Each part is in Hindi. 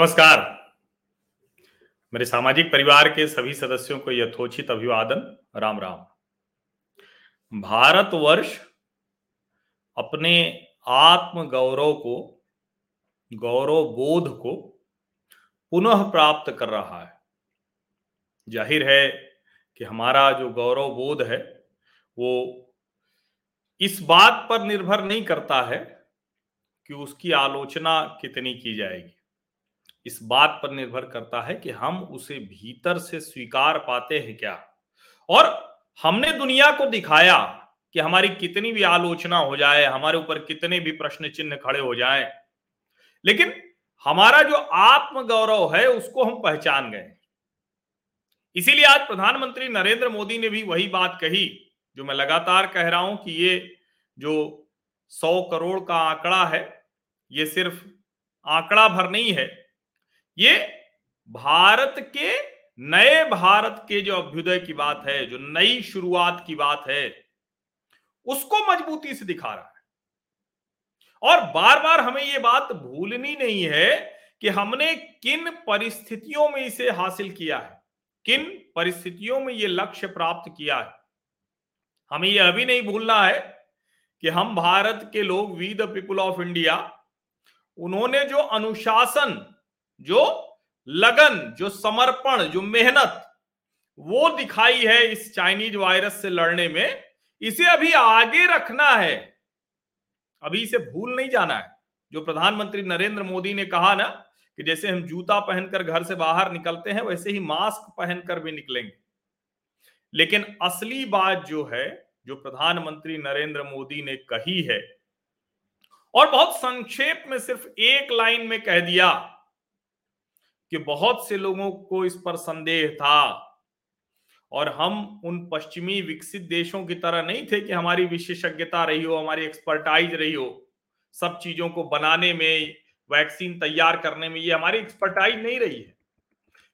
नमस्कार। मेरे सामाजिक परिवार के सभी सदस्यों को यथोचित अभिवादन। राम राम। भारतवर्ष अपने आत्म गौरव को गौरव बोध को पुनः प्राप्त कर रहा है। ज़ाहिर है कि हमारा जो गौरव बोध है, वो इस बात पर निर्भर नहीं करता है कि उसकी आलोचना कितनी की जाएगी। इस बात पर निर्भर करता है कि हम उसे भीतर से स्वीकार पाते हैं क्या? और हमने दुनिया को दिखाया कि हमारी कितनी भी आलोचना हो जाए, हमारे ऊपर कितने भी प्रश्न चिन्ह खड़े हो जाए, लेकिन हमारा जो आत्म गौरव है, उसको हम पहचान गए। इसीलिए आज प्रधानमंत्री नरेंद्र मोदी ने भी वही बात कही, जो मैं लगातार कह रहा हूँ कि ये जो सौ करोड़ का आंकड़ा है, ये सिर्फ़ आंकड़ा भर नहीं है ये भारत के, नए भारत के जो अभ्युदय की बात है, जो नई शुरुआत की बात है, उसको मजबूती से दिखा रहा है। और बार बार हमें ये बात भूलनी नहीं है कि हमने किन परिस्थितियों में इसे हासिल किया है, किन परिस्थितियों में ये लक्ष्य प्राप्त किया है। हमें यह अभी नहीं भूलना है कि हम भारत के लोग we the people of India उन्होंने जो अनुशासन जो लगन, जो समर्पण, जो मेहनत, वो दिखाई है इस चाइनीज़ वायरस से लड़ने में। इसे अभी आगे रखना है। अभी इसे भूल नहीं जाना है। जो प्रधानमंत्री नरेंद्र मोदी ने कहा ना, कि जैसे हम जूता पहनकर घर से बाहर निकलते हैं, वैसे ही मास्क पहनकर भी निकलेंगे। लेकिन असली बात जो है, जो प्रधानमंत्री नरेंद्र मोदी ने कही है, और बहुत संक्षेप में सिर्फ़ एक लाइन में कह दिया कि बहुत से लोगों को इस पर संदेह था। और हम उन पश्चिमी विकसित देशों की तरह नहीं थे कि हमारी विशेषज्ञता रही हो, हमारी एक्सपर्टाइज रही हो, सब चीज़ों को बनाने में वैक्सीन तैयार करने में, ये हमारी एक्सपर्टाइज नहीं रही है।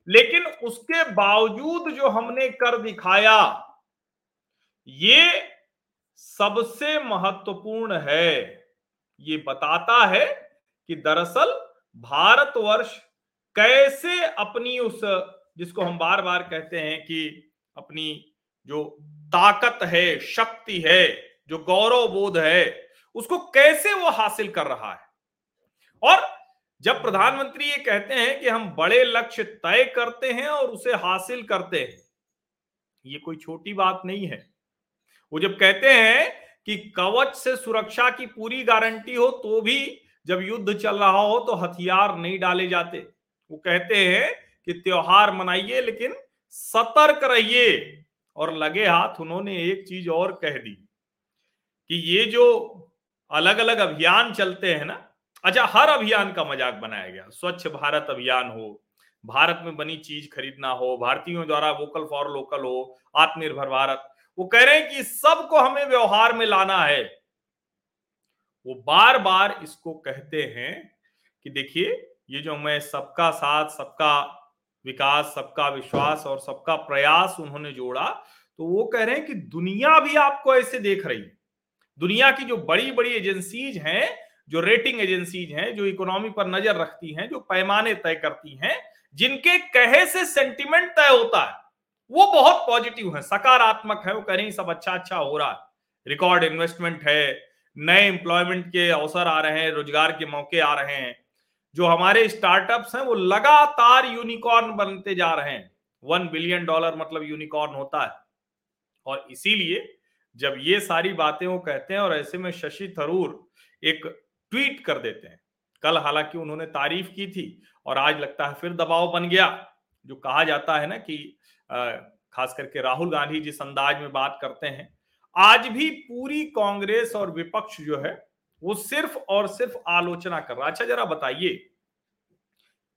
लेकिन उसके बावजूद जो हमने कर दिखाया, ये सबसे महत्वपूर्ण है। ये बताता है कि दरअसल भारतवर्ष कैसे अपनी उस, जिसको हम बार बार कहते हैं कि अपनी जो ताकत है, शक्ति है, जो गौरव बोध है, उसको कैसे वो हासिल कर रहा है? और जब प्रधानमंत्री ये कहते हैं कि हम बड़े लक्ष्य तय करते हैं और उसे हासिल करते हैं, ये कोई छोटी बात नहीं है। वो जब कहते हैं कि कवच से सुरक्षा की पूरी गारंटी हो तो भी जब युद्ध चल रहा हो तो हथियार नहीं डाले जाते। वो कहते हैं कि त्योहार मनाइए, लेकिन सतर्क रहिए। और लगे हाथ उन्होंने एक चीज़ और कह दी कि ये जो अलग अलग अभियान चलते हैं ना अच्छा हर अभियान का मज़ाक बनाया गया। स्वच्छ भारत अभियान हो, भारत में बनी चीज़ खरीदना हो, भारतीयों द्वारा वोकल फॉर लोकल हो, आत्मनिर्भर भारत। वो कह रहे हैं कि सबको हमें व्यवहार में लाना है। वो बार बार इसको कहते हैं कि देखिए ये जो मैं सबका साथ, सबका विकास, सबका विश्वास और सबका प्रयास उन्होंने जोड़ा तो वो कह रहे हैं कि दुनिया भी आपको ऐसे देख रही है। दुनिया की जो बड़ी बड़ी एजेंसीज हैं, जो रेटिंग एजेंसीज हैं, जो इकोनॉमी पर नज़र रखती हैं, जो पैमाने तय करती हैं, जिनके कहे से सेंटिमेंट तय होता है, वो बहुत पॉजिटिव है, सकारात्मक है, वो कह रही सब अच्छा अच्छा हो रहा है। रिकॉर्ड इन्वेस्टमेंट है, नए एम्प्लॉयमेंट के अवसर आ रहे हैं, रोज़गार के मौके आ रहे हैं जो हमारे स्टार्टअप्स हैं, वो लगातार यूनिकॉर्न बनते जा रहे हैं। वन बिलियन डॉलर मतलब यूनिकॉर्न होता है। और इसीलिए जब ये सारी बातें वो कहते हैं और ऐसे में शशि थरूर एक ट्वीट कर देते हैं। कल हालाँकि उन्होंने तारीफ़ की थी और आज लगता है फिर दबाव बन गया, जो कहा जाता है ना कि खास करके राहुल गांधी जिस अंदाज में बात करते हैं। आज भी पूरी कांग्रेस और विपक्ष जो है वो सिर्फ़ और सिर्फ़ आलोचना कर रहा अच्छा जरा बताइए,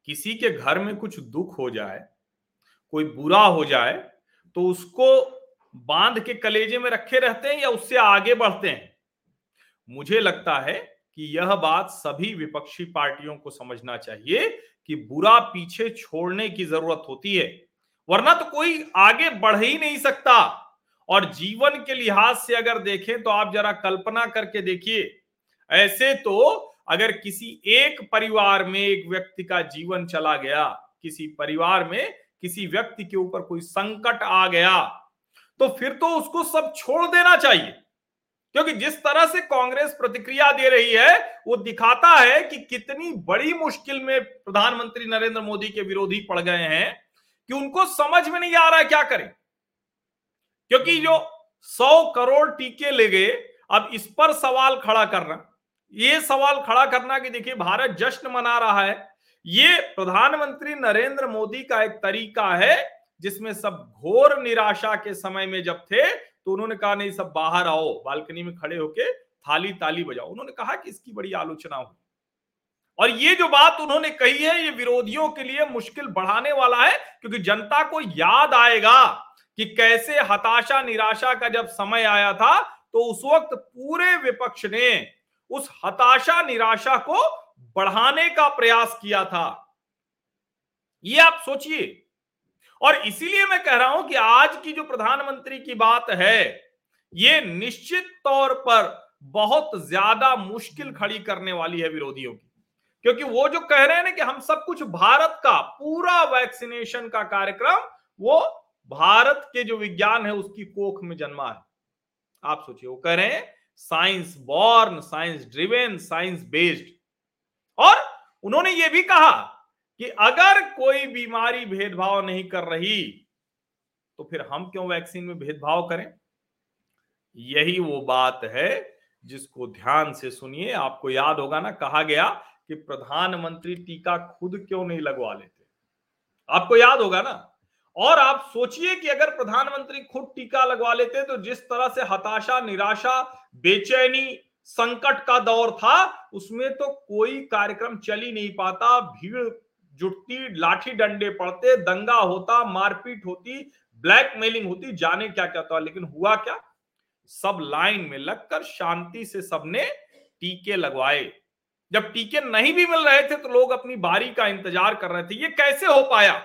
किसी के घर में कुछ दुख हो जाए, कोई बुरा हो जाए तो उसको बाँध के कलेजे में रखे रहते हैं या उससे आगे बढ़ते हैं? मुझे लगता है कि यह बात सभी विपक्षी पार्टियों को समझना चाहिए कि बुरा पीछे छोड़ने की ज़रूरत होती है, वरना तो कोई आगे बढ़ ही नहीं सकता। और जीवन के लिहाज से अगर देखें तो आप जरा कल्पना करके देखिए ऐसे तो अगर किसी एक परिवार में एक व्यक्ति का जीवन चला गया, किसी परिवार में किसी व्यक्ति के ऊपर कोई संकट आ गया तो फिर तो उसको सब छोड़ देना चाहिए। क्योंकि जिस तरह से कांग्रेस प्रतिक्रिया दे रही है, वो दिखाता है कि कितनी बड़ी मुश्किल में प्रधानमंत्री नरेंद्र मोदी के विरोधी पड़ गए हैं कि उनको समझ में नहीं आ रहा है क्या करें। क्योंकि जो सौ करोड़ टीके ले गए, अब इस पर सवाल खड़ा करना। ये सवाल खड़ा करना कि देखिए, भारत जश्न मना रहा है। ये प्रधानमंत्री नरेंद्र मोदी का एक तरीका है, जिसमें सब घोर निराशा के समय में जब थे तो उन्होंने कहा, नहीं, सब बाहर आओ, बालकनी में खड़े होके थाली ताली बजाओ। उन्होंने कहा कि इसकी बड़ी आलोचना हुई। और ये जो बात उन्होंने कही है, ये विरोधियों के लिए मुश्किल बढ़ाने वाला है, क्योंकि जनता को याद आएगा कि कैसे हताशा निराशा का जब समय आया था तो उस वक्त पूरे विपक्ष ने उस हताशा निराशा को बढ़ाने का प्रयास किया था। ये आप सोचिए। और इसीलिए मैं कह रहा हूँ कि आज की जो प्रधानमंत्री की बात है, ये निश्चित तौर पर बहुत ज़्यादा मुश्किल खड़ी करने वाली है विरोधियों की। क्योंकि वो जो कह रहे हैं ना कि हम सब कुछ भारत का, पूरा वैक्सीनेशन का कार्यक्रम, वो भारत के जो विज्ञान है, उसकी कोख में जन्मा है। आप सोचिए, वो कह रहे हैं science born, science driven, science based. और उन्होंने ये भी कहा कि अगर कोई बीमारी भेदभाव नहीं कर रही तो फिर हम क्यों वैक्सीन में भेदभाव करें? यही वो बात है जिसको ध्यान से सुनिए। आपको याद होगा ना, कहा गया कि प्रधानमंत्री टीका खुद क्यों नहीं लगवा लेते? आपको याद होगा ना? और आप सोचिए कि अगर प्रधानमंत्री खुद टीका लगवा लेते तो जिस तरह से हताशा, निराशा, बेचैनी, संकट का दौर था, उसमें तो कोई कार्यक्रम चल ही नहीं पाता। भीड़ जुटती, लाठी डंडे पड़ते, दंगा होता, मारपीट होती, ब्लैकमेलिंग होती, जाने क्या क्या था। लेकिन हुआ क्या? सब लाइन में लगकर शांति से सबने टीके लगवाए। जब टीके नहीं भी मिल रहे थे तो लोग अपनी बारी का इंतज़ार कर रहे थे। ये कैसे हो पाया?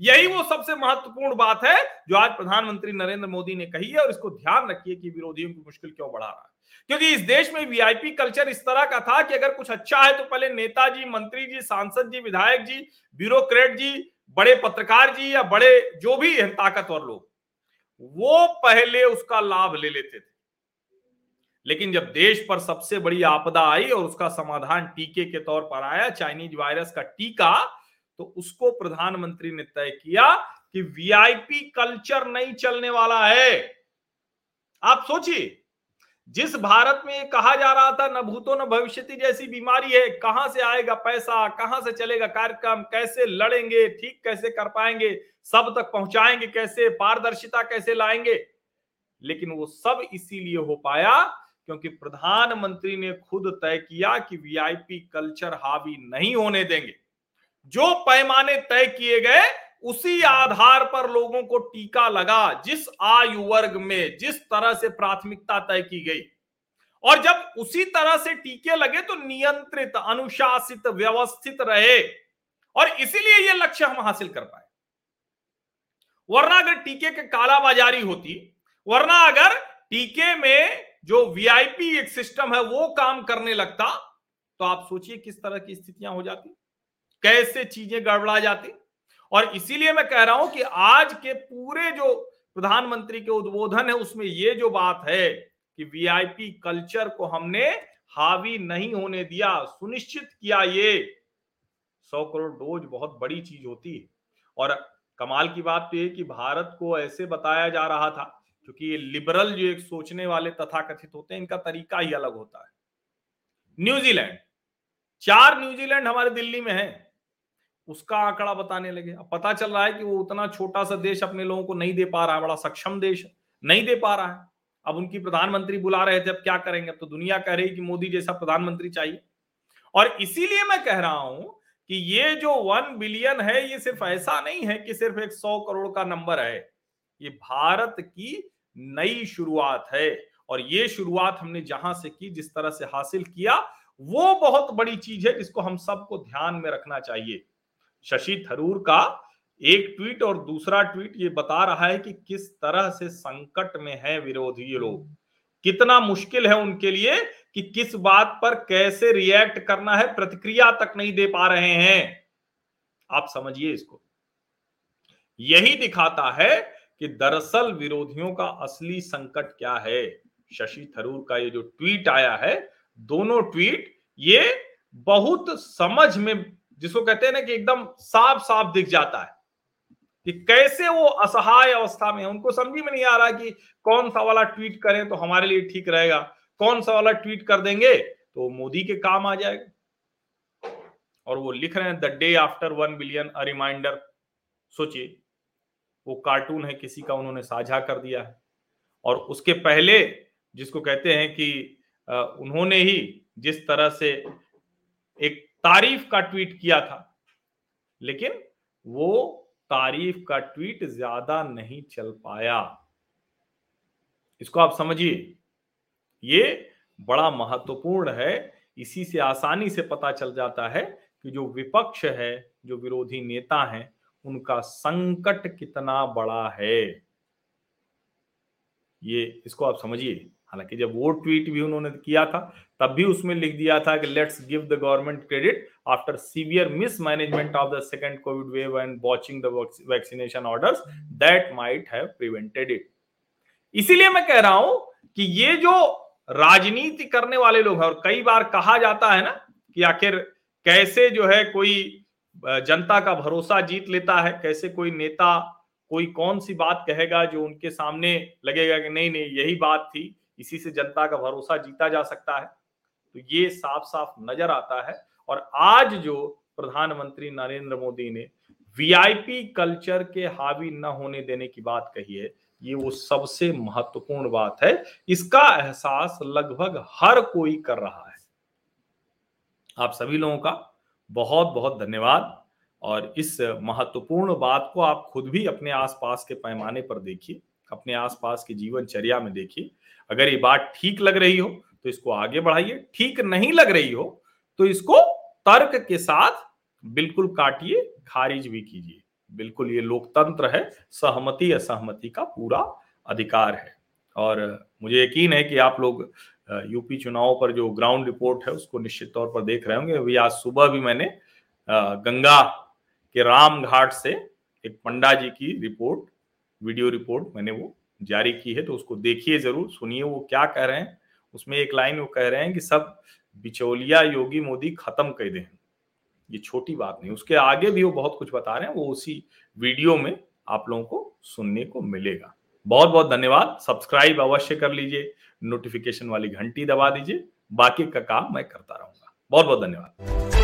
यही वो सबसे महत्वपूर्ण बात है जो आज प्रधानमंत्री नरेंद्र मोदी ने कही है और इसको ध्यान रखिए कि विरोधियों की मुश्किल क्यों बढ़ा रहा है। क्योंकि इस देश में वीआईपी कल्चर इस तरह का था कि अगर कुछ अच्छा है तो पहले नेताजी, मंत्री जी, सांसद जी, विधायक जी, ब्यूरोक्रेट जी, बड़े पत्रकार जी या बड़े जो भी हैं ताकतवर लोग, वो पहले उसका लाभ ले लेते थे। लेकिन जब देश पर सबसे बड़ी आपदा आई और उसका समाधान टीके के तौर पर आया, चाइनीज़ वायरस का टीका तो उसको प्रधानमंत्री ने तय किया कि वीआईपी कल्चर नहीं चलने वाला है। आप सोचिए, जिस भारत में कहा जा रहा था, न भूतो न भविष्य जैसी बीमारी है, कहाँ से आएगा पैसा, कहाँ से चलेगा कार्यक्रम, कैसे लड़ेंगे, ठीक कैसे कर पाएँगे, सब तक पहुंचाएँगे कैसे, पारदर्शिता कैसे लाएँगे? लेकिन वो सब इसीलिए हो पाया क्योंकि प्रधानमंत्री ने खुद तय किया कि वीआईपी कल्चर हावी नहीं होने देंगे। जो पैमाने तय किए गए, उसी आधार पर लोगों को टीका लगा जिस आयु वर्ग में, जिस तरह से प्राथमिकता तय की गई। और जब उसी तरह से टीके लगे तो नियंत्रित, अनुशासित, व्यवस्थित रहे। और इसीलिए यह लक्ष्य हम हासिल कर पाए। वरना अगर टीके के कालाबाजारी होती, वरना अगर टीके में जो वीआईपी एक सिस्टम है, वो काम करने लगता तो आप सोचिए किस तरह की स्थितियाँ हो जाती। कैसे चीज़ें गड़बड़ा जाती। और इसीलिए मैं कह रहा हूँ कि आज के पूरे जो प्रधानमंत्री के उद्बोधन है, उसमें ये जो बात है कि वीआईपी कल्चर को हमने हावी नहीं होने दिया, सुनिश्चित किया ये। सौ करोड़ डोज बहुत बड़ी चीज़ होती है। और कमाल की बात तो ये कि भारत को ऐसे बताया जा रहा था, क्योंकि ये लिबरल जो एक सोचने वाले तथाकथित होते हैं, इनका तरीका ही अलग होता है। न्यूजीलैंड, चार न्यूजीलैंड हमारे दिल्ली में है। उसका आंकड़ा बताने लगे। अब पता चल रहा है कि वो उतना छोटा सा देश अपने लोगों को नहीं दे पा रहा है, बड़ा सक्षम देश नहीं दे पा रहा है। अब उनकी प्रधानमंत्री बुला रहे थे, अब क्या करेंगे? अब तो दुनिया कह रही कि मोदी जैसा प्रधानमंत्री चाहिए। और इसीलिए मैं कह रहा हूँ कि ये जो वन बिलियन है, ये सिर्फ़ ऐसा नहीं है कि सिर्फ़ एक सौ करोड़ का नंबर है। ये भारत की नई शुरुआत है और ये शुरुआत हमने जहाँ से की, जिस तरह से हासिल किया, वो बहुत बड़ी चीज़ है जिसको हम सबको ध्यान में रखना चाहिए। शशि थरूर का एक ट्वीट और दूसरा ट्वीट ये बता रहा है कि किस तरह से संकट में है विरोधी लोग। कितना मुश्किल है उनके लिए कि किस बात पर कैसे रिएक्ट करना है प्रतिक्रिया तक नहीं दे पा रहे हैं। आप समझिए इसको। यही दिखाता है कि दरअसल विरोधियों का असली संकट क्या है। शशि थरूर का ये जो ट्वीट आया है, दोनों ट्वीट ये बहुत समझ में जिसको कहते हैं ना कि एकदम साफ़ साफ़ दिख जाता है कि कैसे वो असहाय अवस्था में है। उनको समझ में नहीं आ रहा कि कौन सा वाला ट्वीट करें तो हमारे लिए ठीक रहेगा, कौन सा वाला ट्वीट कर देंगे तो मोदी के काम आ जाएगा। और वो लिख रहे हैं, the day after one billion, a reminder. सोचिए, वो कार्टून है, किसी का उन्होंने साझा कर दिया है। और उसके पहले जिसको कहते हैं कि उन्होंने ही जिस तरह से एक तारीफ़ का ट्वीट किया था। लेकिन वो तारीफ़ का ट्वीट ज़्यादा नहीं चल पाया। इसको आप समझिए। ये बड़ा महत्वपूर्ण है। इसी से आसानी से पता चल जाता है कि जो विपक्ष है, जो विरोधी नेता है, उनका संकट कितना बड़ा है। ये इसको आप समझिए। हालाँकि जब वो ट्वीट भी उन्होंने किया था, तब भी उसमें लिख दिया था कि let's give the government credit after severe mismanagement of the second covid wave and watching the vaccination orders that might have prevented it इसीलिए मैं कह रहा हूँ कि ये जो राजनीति करने वाले लोग हैं, और कई बार कहा जाता है ना कि आखिर कैसे जो है कोई जनता का भरोसा जीत लेता है, कैसे कोई नेता, कोई कौन सी बात कहेगा जो उनके सामने लगेगा कि नहीं नहीं, यही बात थी। इसी से जनता का भरोसा जीता जा सकता है। तो ये साफ़ साफ़ नज़र आता है और आज जो प्रधानमंत्री नरेंद्र मोदी ने वीआईपी कल्चर के हावी न होने देने की बात कही है, ये वो सबसे महत्वपूर्ण बात है। इसका एहसास लगभग हर कोई कर रहा है। आप सभी लोगों का बहुत बहुत धन्यवाद और इस महत्वपूर्ण बात को आप खुद भी अपने आसपास के पैमाने पर देखिए। अपने आसपास की जीवनचर्या में देखिए। अगर ये बात ठीक लग रही हो तो इसको आगे बढ़ाइए। ठीक नहीं लग रही हो तो इसको तर्क के साथ बिल्कुल काटिए, खारिज भी कीजिए। बिल्कुल ये लोकतंत्र है, सहमति, असहमति का पूरा अधिकार है। और मुझे यकीन है कि आप लोग यूपी चुनाव पर जो ग्राउंड रिपोर्ट है, उसको निश्चित तौर पर देख रहे होंगे। अभी आज सुबह भी मैंने गंगा के राम घाट से एक पंडा जी की रिपोर्ट वीडियो रिपोर्ट मैंने वो जारी की है तो उसको देखिए ज़रूर, सुनिए वो क्या कह रहे हैं। उसमें एक लाइन वो कह रहे हैं कि सब बिचौलिया योगी मोदी खत्म कर दें। ये छोटी बात नहीं, उसके आगे भी वो बहुत कुछ बता रहे हैं, वो उसी वीडियो में आप लोगों को सुनने को मिलेगा। बहुत बहुत धन्यवाद, सब्सक्राइब अवश्य कर लीजिए, नोटिफिकेशन वाली घंटी दबा दीजिए, बाकी का काम मैं करता रहूँगा। बहुत बहुत धन्यवाद।